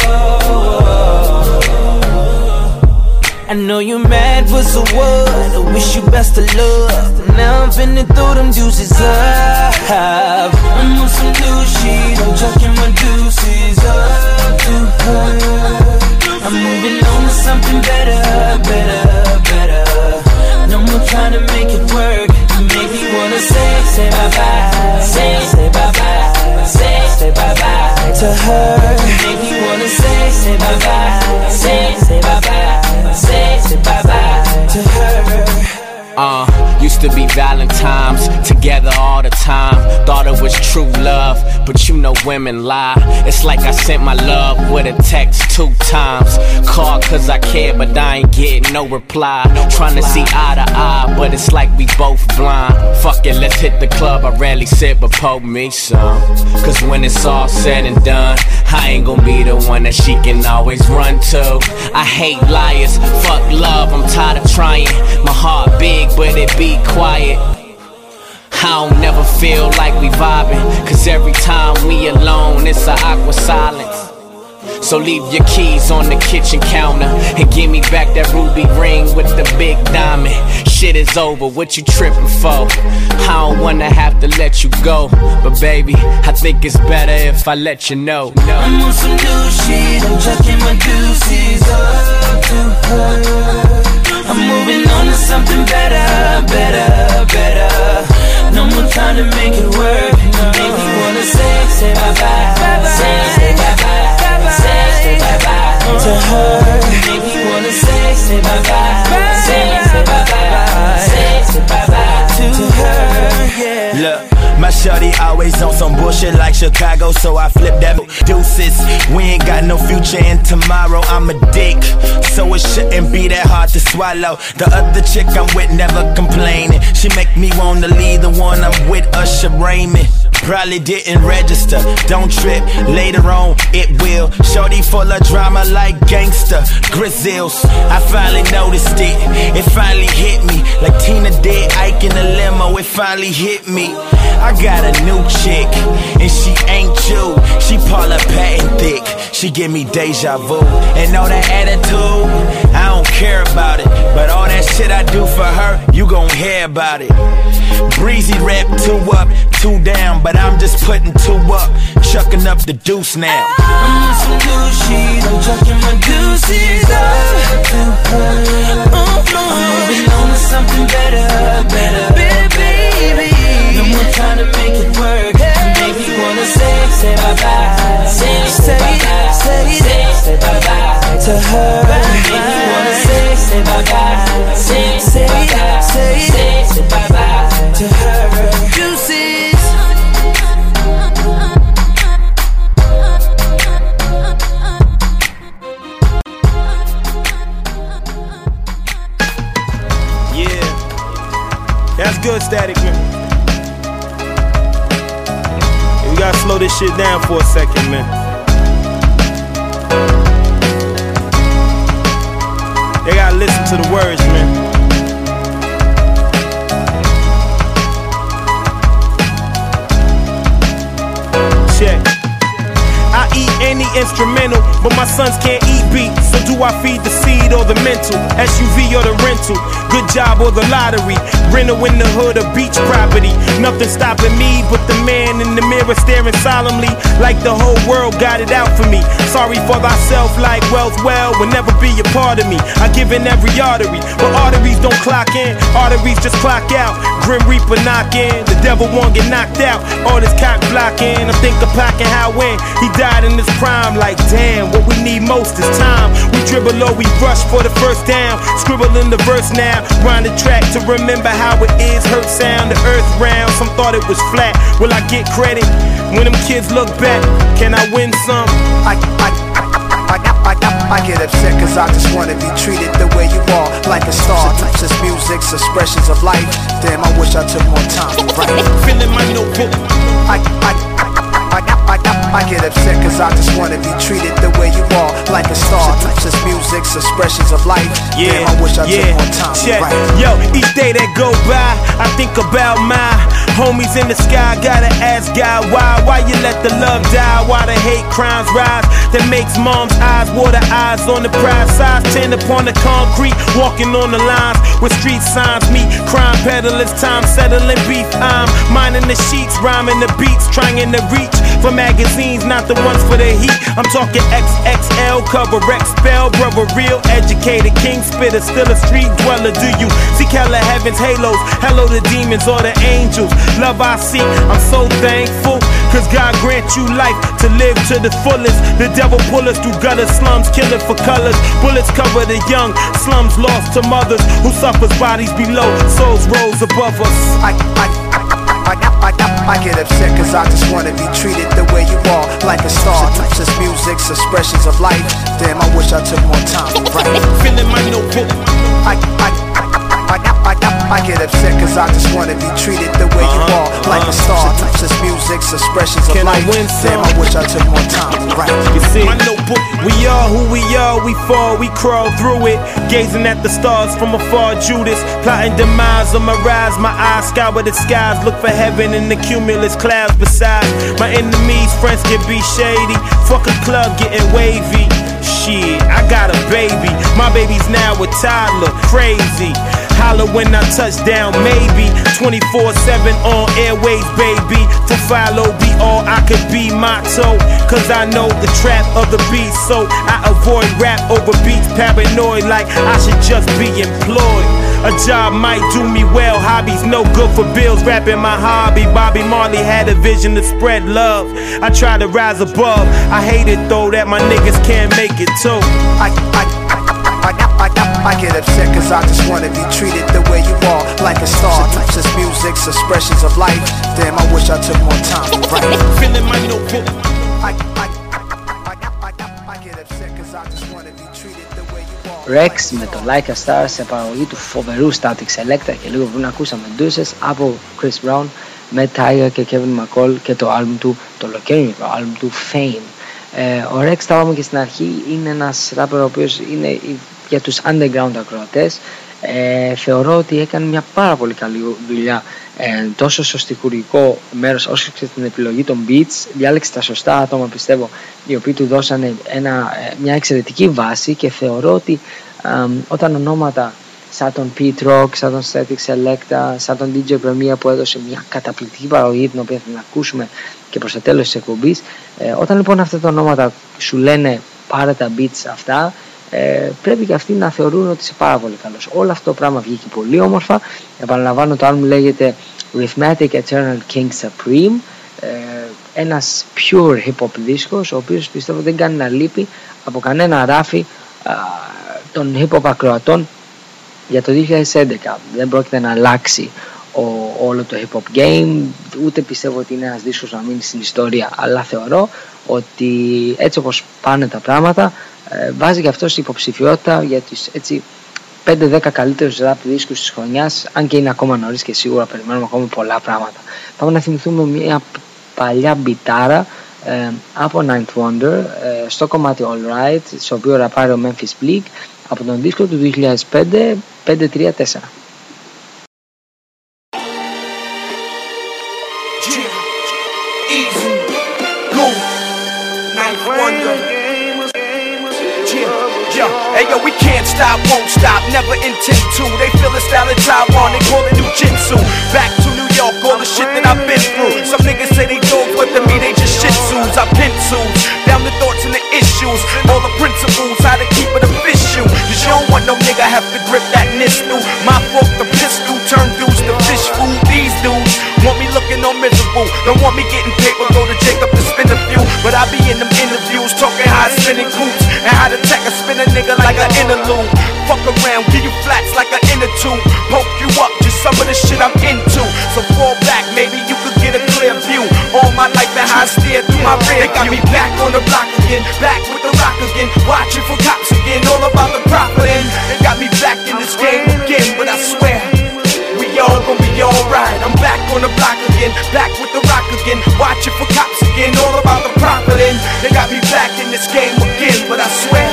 I know you're mad, but so what? I wish you best of luck. Now I'm finna throw them juices up. I'm on some new shit. I'm chucking my deuces up to her. I'm moving on to something better, better, better. No more trying to make it work. You make me wanna say, say bye bye, say, say bye bye, say, say bye bye to her. You make me wanna say, say bye bye, say, say bye bye, say, say bye bye to her. Uh, used to be Valentine's together all the time. Thought it was true love, but you know women lie. It's like I sent my love with a text two times. Called cause I care, but I ain't getting no reply. Trying to see eye to eye, but it's like we both blind. Fuck it, let's hit the club. I rarely sit, but pour me some. Cause when it's all said and done, I ain't gonna be the one that she can always run to. I hate liars, fuck love, I'm tired of trying. My heart big, but it be quiet. I don't never feel like we vibing. Cause every time we alone, it's a awkward silence. So leave your keys on the kitchen counter and give me back that ruby ring with the big diamond. Shit is over, what you tripping for? I don't wanna have to let you go, but baby, I think it's better if I let you know. I'm on some new shit. I'm chucking my deuces up to her. Always on some bullshit like Chicago, so I flip that deuces. We ain't got no future and tomorrow I'm a dick, so it shouldn't be that hard to swallow. The other chick I'm with never complaining. She make me wanna leave the one I'm with, Usher Raymond. Probably didn't register, don't trip. Later on, it will. Shorty full of drama like gangster. Grizzles, I finally noticed it. It finally hit me. Like Tina did Ike in the limo, it finally hit me. I got a new chick, and she ain't you. She Paula Patton thick. She give me deja vu. And all that attitude, don't care about it. But all that shit I do for her, you gon' hear about it. Breezy rap two up, two down, but I'm just putting two up, chucking up the deuce now. I'm on some new. I'm chucking my deuces up her. I'm moving on to something better, better, better, baby. No more trying to make it work wanna say, say bye bye. Say, say, bye. Say, say, say bye bye to her. If you wanna say, say bye bye. Say, say, bye bye. Say, say, say bye bye to her. Juices. Yeah, that's good static. Man. Slow this shit down for a second, man. They gotta listen to the words, man. Check. I eat any instrumental, but my sons can't eat beats. So do I feed the seed or the mental? SUV or the rental? Good job or the lottery? Rental in the hood or beach property? Nothing stopping me but the man in the mirror staring solemnly like the whole world got it out for me. Sorry for thyself, like wealth well will never be a part of me. I give in every artery, but arteries don't clock in. Arteries just clock out. Grim Reaper knock in. The devil won't get knocked out. All this cock blocking. I'm thinking packing how when he died in his prime. Like damn, what we need most is time. We dribble low, we rush for the first down. Scribbling the verse now. Rhyme the track to remember how it is. Hurt sound, the earth round. Some thought it was flat. Will I get credit when them kids look back? Can I win some? I, I, I, I, I, I get upset cause I just wanna be treated the way you are, like a star. Just music's expressions of life. Damn, I wish I took more time to write. Feeling my notebook. I, I, I, I, I, I get upset cause I just wanna be treated the way you are, like a star. Just music's expressions of life. Yeah, Damn, I wish I yeah. took more time Check. write. Yo, each day that go by, I think about my homies in the sky. Gotta ask God why, why you let the love die? Why the hate crimes rise? That makes mom's eyes water eyes on the prize size. Ten upon the concrete, walking on the lines where street signs meet. Crime peddlers, time settling beef. I'm minding the sheets, rhyming the beats, trying to reach for magazines, not the ones for the heat. I'm talking XXL cover, X spell, brother, real educated, king spitter, still a street dweller. Do you see Keller Heaven's halos? Hello, the demons or the angels. Love I see, I'm so thankful. Cause God grant you life to live to the fullest. The devil pull us through gutter slums, killing for colors. Bullets cover the young, slums lost to mothers who suffers bodies below, souls rose above us. I, I, I, I, I, I get upset cause I just wanna be treated the way you are, like a star. Just music's expressions of life. Damn, I wish I took more time to write. Feeling my notebook. I, I, I, I, I, I get upset cause I just wanna be treated the way you uh-huh. are, like a star. Uh-huh. Just music's expressions of Can I life. win Damn, I wish I took more time to write. You see, my notebook. We are who we are, we fall, we crawl through it. Gazing at the stars from afar, Judas. Plotting demise on my rise, my eyes scour the skies. Look for heaven in the cumulus clouds beside. My enemies, friends can be shady. Fuck a club getting wavy. Shit, I got a baby. My baby's now a toddler. Crazy. Holler when I touch down, maybe 24 7 on airways, baby. To follow be all I could be, motto. Cause I know the trap of the beast, so I avoid rap over beats, paranoid like I should just be employed. A job might do me well, hobbies no good for bills. Rapping my hobby, Bobby Marley had a vision to spread love. I try to rise above. I hate it though that my niggas can't make it too. I, I, I, I, I, I I get upset cause I just wanna be treated the way you are, like a star. Just music's expressions of life. Damn, I wish I took more time to write. Feeling my notebook. I, I, Reks με το Like a Star σε παραγωγή του φοβερού Statik Selektah και λίγο πριν ακούσαμε Deuces από Chris Brown με Tyga και Kevin McCall και το άλμ του, το ολοκαίρινικο album του Fame. Ε, ο Reks τα είπαμε και στην αρχή είναι ένας rapper ο οποίος είναι για τους underground ακροατές. Ε, θεωρώ ότι έκανε μια πάρα πολύ καλή δουλειά ε, τόσο στο στιχουργικό μέρος όσο και στην επιλογή των beats διάλεξε τα σωστά άτομα πιστεύω οι οποίοι του δώσανε ένα, ε, μια εξαιρετική βάση και θεωρώ ότι ε, όταν ονόματα σαν τον Pete Rock, σαν τον Static Selecta, σαν τον DJ Premier που έδωσε μια καταπληκτική παραγωγή την οποία θα την ακούσουμε και προς το τέλος της εκπομπής ε, όταν λοιπόν αυτά τα ονόματα σου λένε πάρε τα beats αυτά ε, πρέπει και αυτοί να θεωρούν ότι είσαι πάρα πολύ καλός. Όλο αυτό το πράγμα βγήκε πολύ όμορφα. Επαναλαμβάνω το album λέγεται Rhythmatic Eternal King Supreme. Ε, ένας pure hip hop δίσκος ο οποίος πιστεύω δεν κάνει να λείπει από κανένα ράφι α, των hip hop ακροατών για το 2011. Δεν πρόκειται να αλλάξει ο, όλο το hip hop game ούτε πιστεύω ότι είναι ένας δίσκος να μείνει στην ιστορία αλλά θεωρώ ότι έτσι όπως πάνε τα πράγματα ε, βάζει και αυτός στην υποψηφιότητα για τις έτσι 5-10 καλύτερους rap δίσκους της χρονιάς αν και είναι ακόμα νωρίς και σίγουρα περιμένουμε ακόμα πολλά πράγματα πάμε να θυμηθούμε μια παλιά μπιτάρα ε, από Ninth Wonder ε, στο κομμάτι All Right, στο οποίο ραπάρει ο Memphis Bleak από τον δίσκο του 2005 534. Don't want me getting paper, go to Jacob to spin a few. But I be in them interviews talking how I spinning coops and how to tech a spin a nigga like an interlude. Fuck around, give you flats like an inner tube. Poke you up, just some of the shit I'm into. So fall back, maybe you could get a clear view. All my life and how I steer through my rear. They got me back on the block again, back with the rock again, watching for cops again, all about the profit. They got me back in this game again, but I swear. We all gon' alright. I'm back on the block again, back with the rock again, watching for cops again, all about the profit. And they got me back in this game again, but I swear.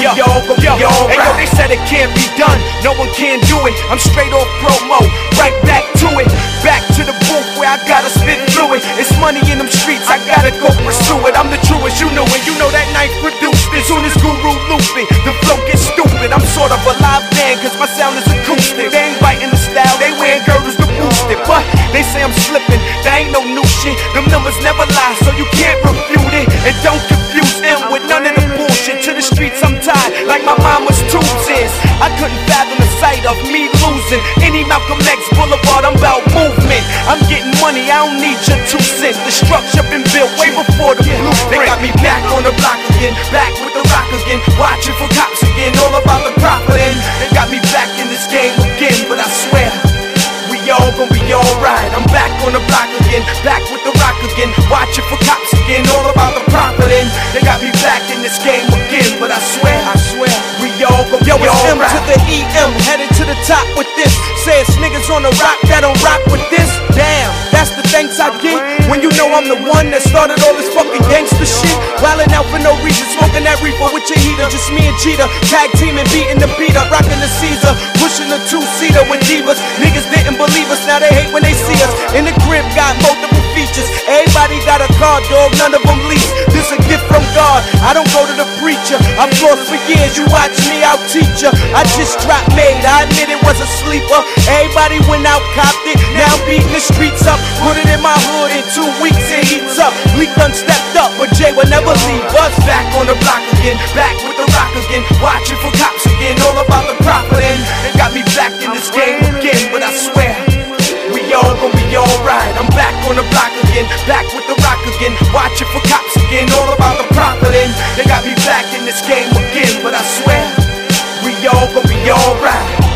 We all gon' be alright. Hey, yo, they said it can't be done, no one can do it. I'm straight off promo, right back to it. Back to the booth where I gotta spit through it. It's money in them streets, I gotta go pursue it. I'm the truest, you know it. You know that knife produced it. Soon as Guru looping, the flow gets numbers never lie, so you can't refute it. And don't confuse them with none of the bullshit. To the streets, I'm tied, like my mama's tubes is. I couldn't fathom the sight of me losing. Any Malcolm X Boulevard, I'm about movement. I'm getting money, I don't need your two cents. The structure been built way before the blueprint. They got me back on the block again, back Yo, it's M to the EM, headed to the top with this. Says niggas on the rock that don't rock with this. Damn, that's the thanks I get when you know I'm the one that started all this fucking gangster shit. Wildin' out for no reason, smoking that reefer with your heater. Just me and Cheetah, tag teaming, beating the beat up, rocking the Caesar, pushing the two seater with divas. Niggas didn't believe us, now they hate when they see us. In the crib, got multiple features. Everybody got a car, dog, none of them lease. This a gift from God. I don't go to the preacher. I'm lost for years. You watch me, I'll teach ya. I just dropped made. I admit it was a sleeper. Everybody went out, copped it. Now beating the streets up. Put it in my hood in two weeks, it heats up. Leak done stepped up, but Jay will never leave us. Back on the block again, back with the rock again, watching for cops again, all about the profit. And got me back in this game again, but I swear. We all gon' be alright. I'm back on the block again, back with the rock again, watching for cops again, all about the profit. And they got me back in this game again, but I swear, we all gon' be alright.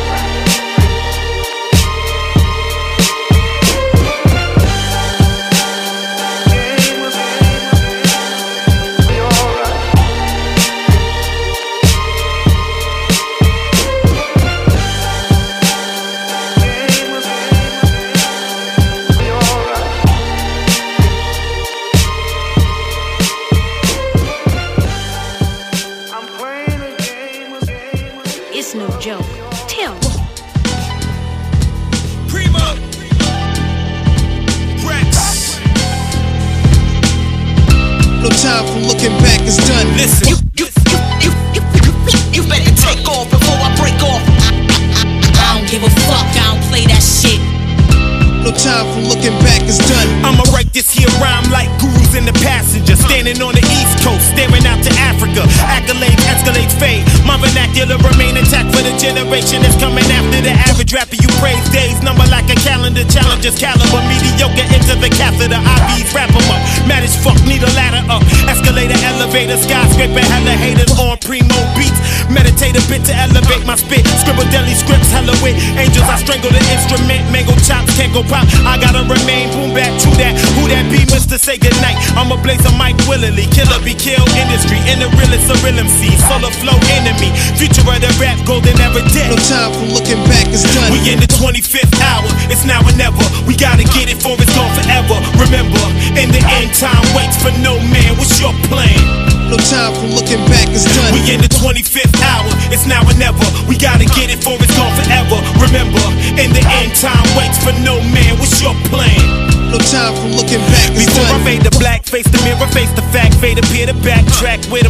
Flow enemy. Future of the rap, golden ever dead. No time for looking back, it's done. We in the 25th hour. It's now or never. We gotta get it for it's gone forever. Remember, in the end, time waits for no man. What's your plan? No time for looking back, it's done. We in the 25th hour, it's now or never. We gotta get it for it's gone forever. Remember, in the end, time waits for no man. What's your plan? No time for looking back, Before I fade the black, face the mirror, face the fact, fade appear to backtrack where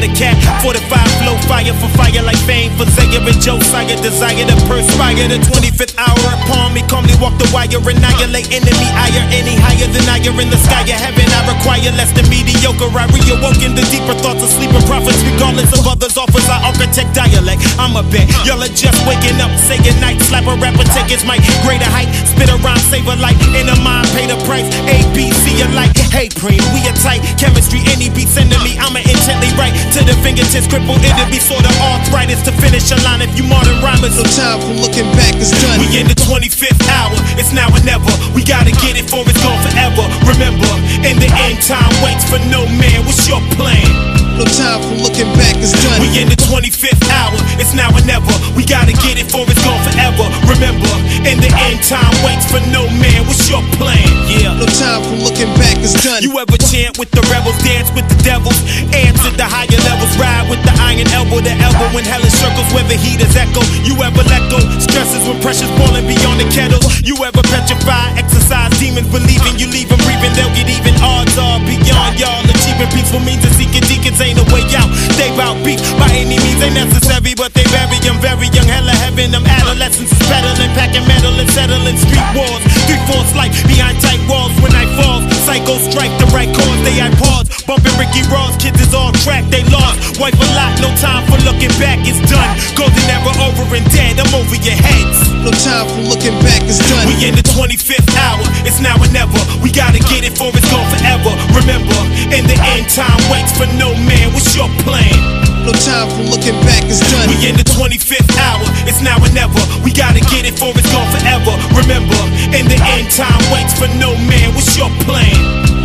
the love for the cat, 45 flow, fire for fire like fame for Zaire and Josiah, desire to perspire. The 25th hour upon me, calmly walk the wire, annihilate enemy ire, any higher than I in the sky of heaven. I require less than mediocre. I reawoken the deeper thoughts of sleeping prophets, regardless of others' offers. I architect dialect. I'm a bet y'all are just waking up, say goodnight, slap a rapper, take his mic, greater height, spit a rhyme, save a light, in a pay the price. A B C alike. Hey, preem, we a tight chemistry. Any beat sending me, I'ma intently write to the fingertips, Cripple It'll be sort of arthritis to finish a line. If you modern rhymers, No time for looking back, it's done. we in the 25th hour, it's now or never. We gotta get it for it's gone forever. Remember, in the end, time waits for no man. What's your plan? No time for looking back, it's done. We in the 25th hour, it's now or never. We gotta get it for it's gone forever. Remember, in the end, time waits for no man. What's your plan? Yeah. No time for looking back, it's done. You ever chant with the rebels, dance with the devils, answer the higher levels, ride with the iron elbow to elbow when hell is circles where the heat is echo. You ever let go? Stresses when pressure's boiling beyond the kettle. You ever petrify? Exercise demons, believing you leave them breathing. They'll get even. Odds are beyond y'all. Achieving peaceful means of seeking deacons ain't a way out. They bout beef by any means ain't necessary, but they very young, very young. Hella heaven, them adolescents is peddling, packing metal and settling street wars. Three fourths life behind tight walls when I falls. Psycho strike the right cause, they I pause. Bumping Ricky Ross, kids is all track, they lost. Wife a lot, no time for looking back, it's done. Golden era over and dead, I'm over your heads. No time for looking back, it's done. We in the 25th hour, it's now or never. We gotta get it for it's gone forever. Remember, in the end, time waits for no man. What's your plan? No time for looking back, it's done. We in the 25th hour, it's now or never. We gotta get it for it's gone forever. Remember, in the end, time waits for no man. What's your plan?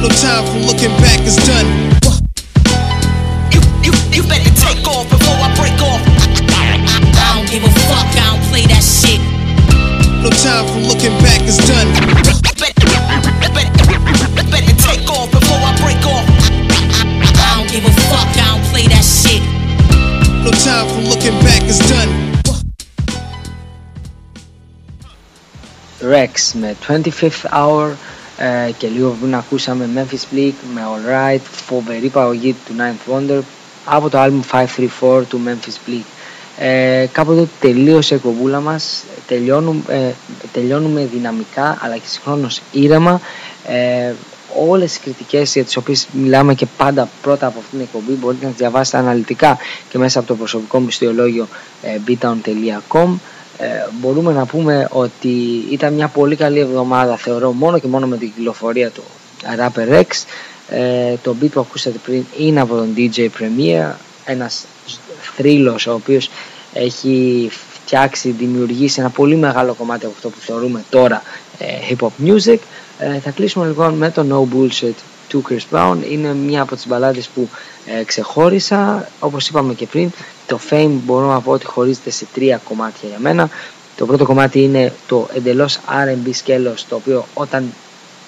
No time for looking back, it's done. You, you, you better take off before I break off. I don't give a fuck, I don't play that shit. No time for looking back, it's done. Better, better, better take off before I break off. I don't give a fuck, time for looking back, it's done. Rex με 25th Hour ε, και λίγο πριν ακούσαμε Memphis Bleak με Alright, φοβερή παραγωγή του Ninth Wonder από το album 534 του Memphis Bleak. Ε, κάποτε τελείωσε η εκπομπούλα μας, τελειώνουμε, ε, τελειώνουμε δυναμικά αλλά και συγχρόνως ήρεμα. Ε, όλες οι κριτικές για τις οποίες μιλάμε και πάντα πρώτα από αυτήν την εκπομπή μπορείτε να τις διαβάσετε αναλυτικά και μέσα από το προσωπικό μου ιστιολόγιο ε, btown.com ε, μπορούμε να πούμε ότι ήταν μια πολύ καλή εβδομάδα θεωρώ μόνο και μόνο με την κυκλοφορία του Rapper X ε, το beat που ακούσατε πριν είναι από τον DJ Premier ένας θρύλος ο οποίος έχει φτιάξει, δημιουργήσει ένα πολύ μεγάλο κομμάτι από αυτό που θεωρούμε τώρα ε, hip hop music ε, θα κλείσουμε λοιπόν με το No Bullshit του Chris Brown. Είναι μια από τις μπαλάδες που ε, ξεχώρισα. Όπως είπαμε και πριν το Fame μπορώ να πω ότι χωρίζεται σε τρία κομμάτια για μένα. Το πρώτο κομμάτι είναι το εντελώς R&B σκέλος το οποίο όταν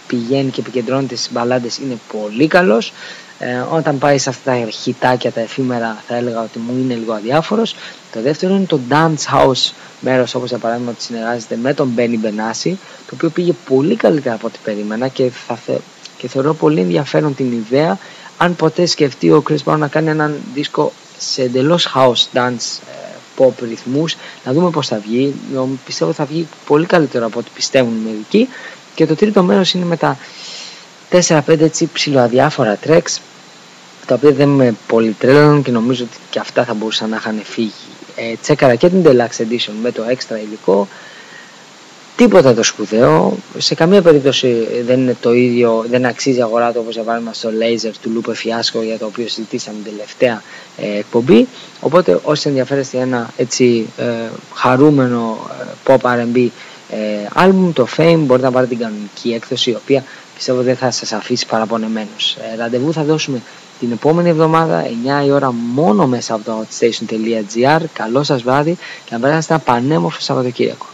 πηγαίνει και επικεντρώνεται στις μπαλάντες είναι πολύ καλός ε, όταν πάει σε αυτά τα χιτάκια, τα εφήμερα θα έλεγα ότι μου είναι λίγο αδιάφορος. Το δεύτερο είναι το Dance House μέρος όπως για παράδειγμα ότι συνεργάζεται με τον Benny Benassi το οποίο πήγε πολύ καλύτερα από ό,τι περίμενα και, θα θε, και θεωρώ πολύ ενδιαφέρον την ιδέα αν ποτέ σκεφτεί ο Chris Brown να κάνει έναν δίσκο σε εντελώς house dance ε, pop ρυθμούς. Να δούμε πως θα βγει. Νο- πιστεύω ότι θα βγει πολύ καλύτερο από ό,τι πιστεύουν οι μερικοί. Και το τρίτο μέρος είναι με τα 4-5 έτσι ψηλοαδιάφορα tracks τα οποία δεν με πολύ τρέλαναν και νομίζω ότι και αυτά θα μπορούσαν να είχαν φύγει. Ε, τσέκαρα και την Deluxe Edition με το extra υλικό. Τίποτα το σπουδαίο. Σε καμία περίπτωση δεν είναι το ίδιο, δεν αξίζει αγορά του όπως για παράδειγμα στο Laser του Λούπε Fiasco για το οποίο συζητήσαμε την τελευταία ε, εκπομπή. Οπότε όσοι ενδιαφέρεστε για ένα έτσι ε, χαρούμενο ε, pop R&B ε, album, το Fame, μπορείτε να πάρετε την κανονική έκδοση η οποία πιστεύω δεν θα σας αφήσει παραπονεμένους. Ε, ραντεβού θα δώσουμε την επόμενη εβδομάδα 9 η ώρα μόνο μέσα από το hotstation.gr. Καλό σας βράδυ και να περάσετε ένα πανέμορφο Σαββατοκύριακο.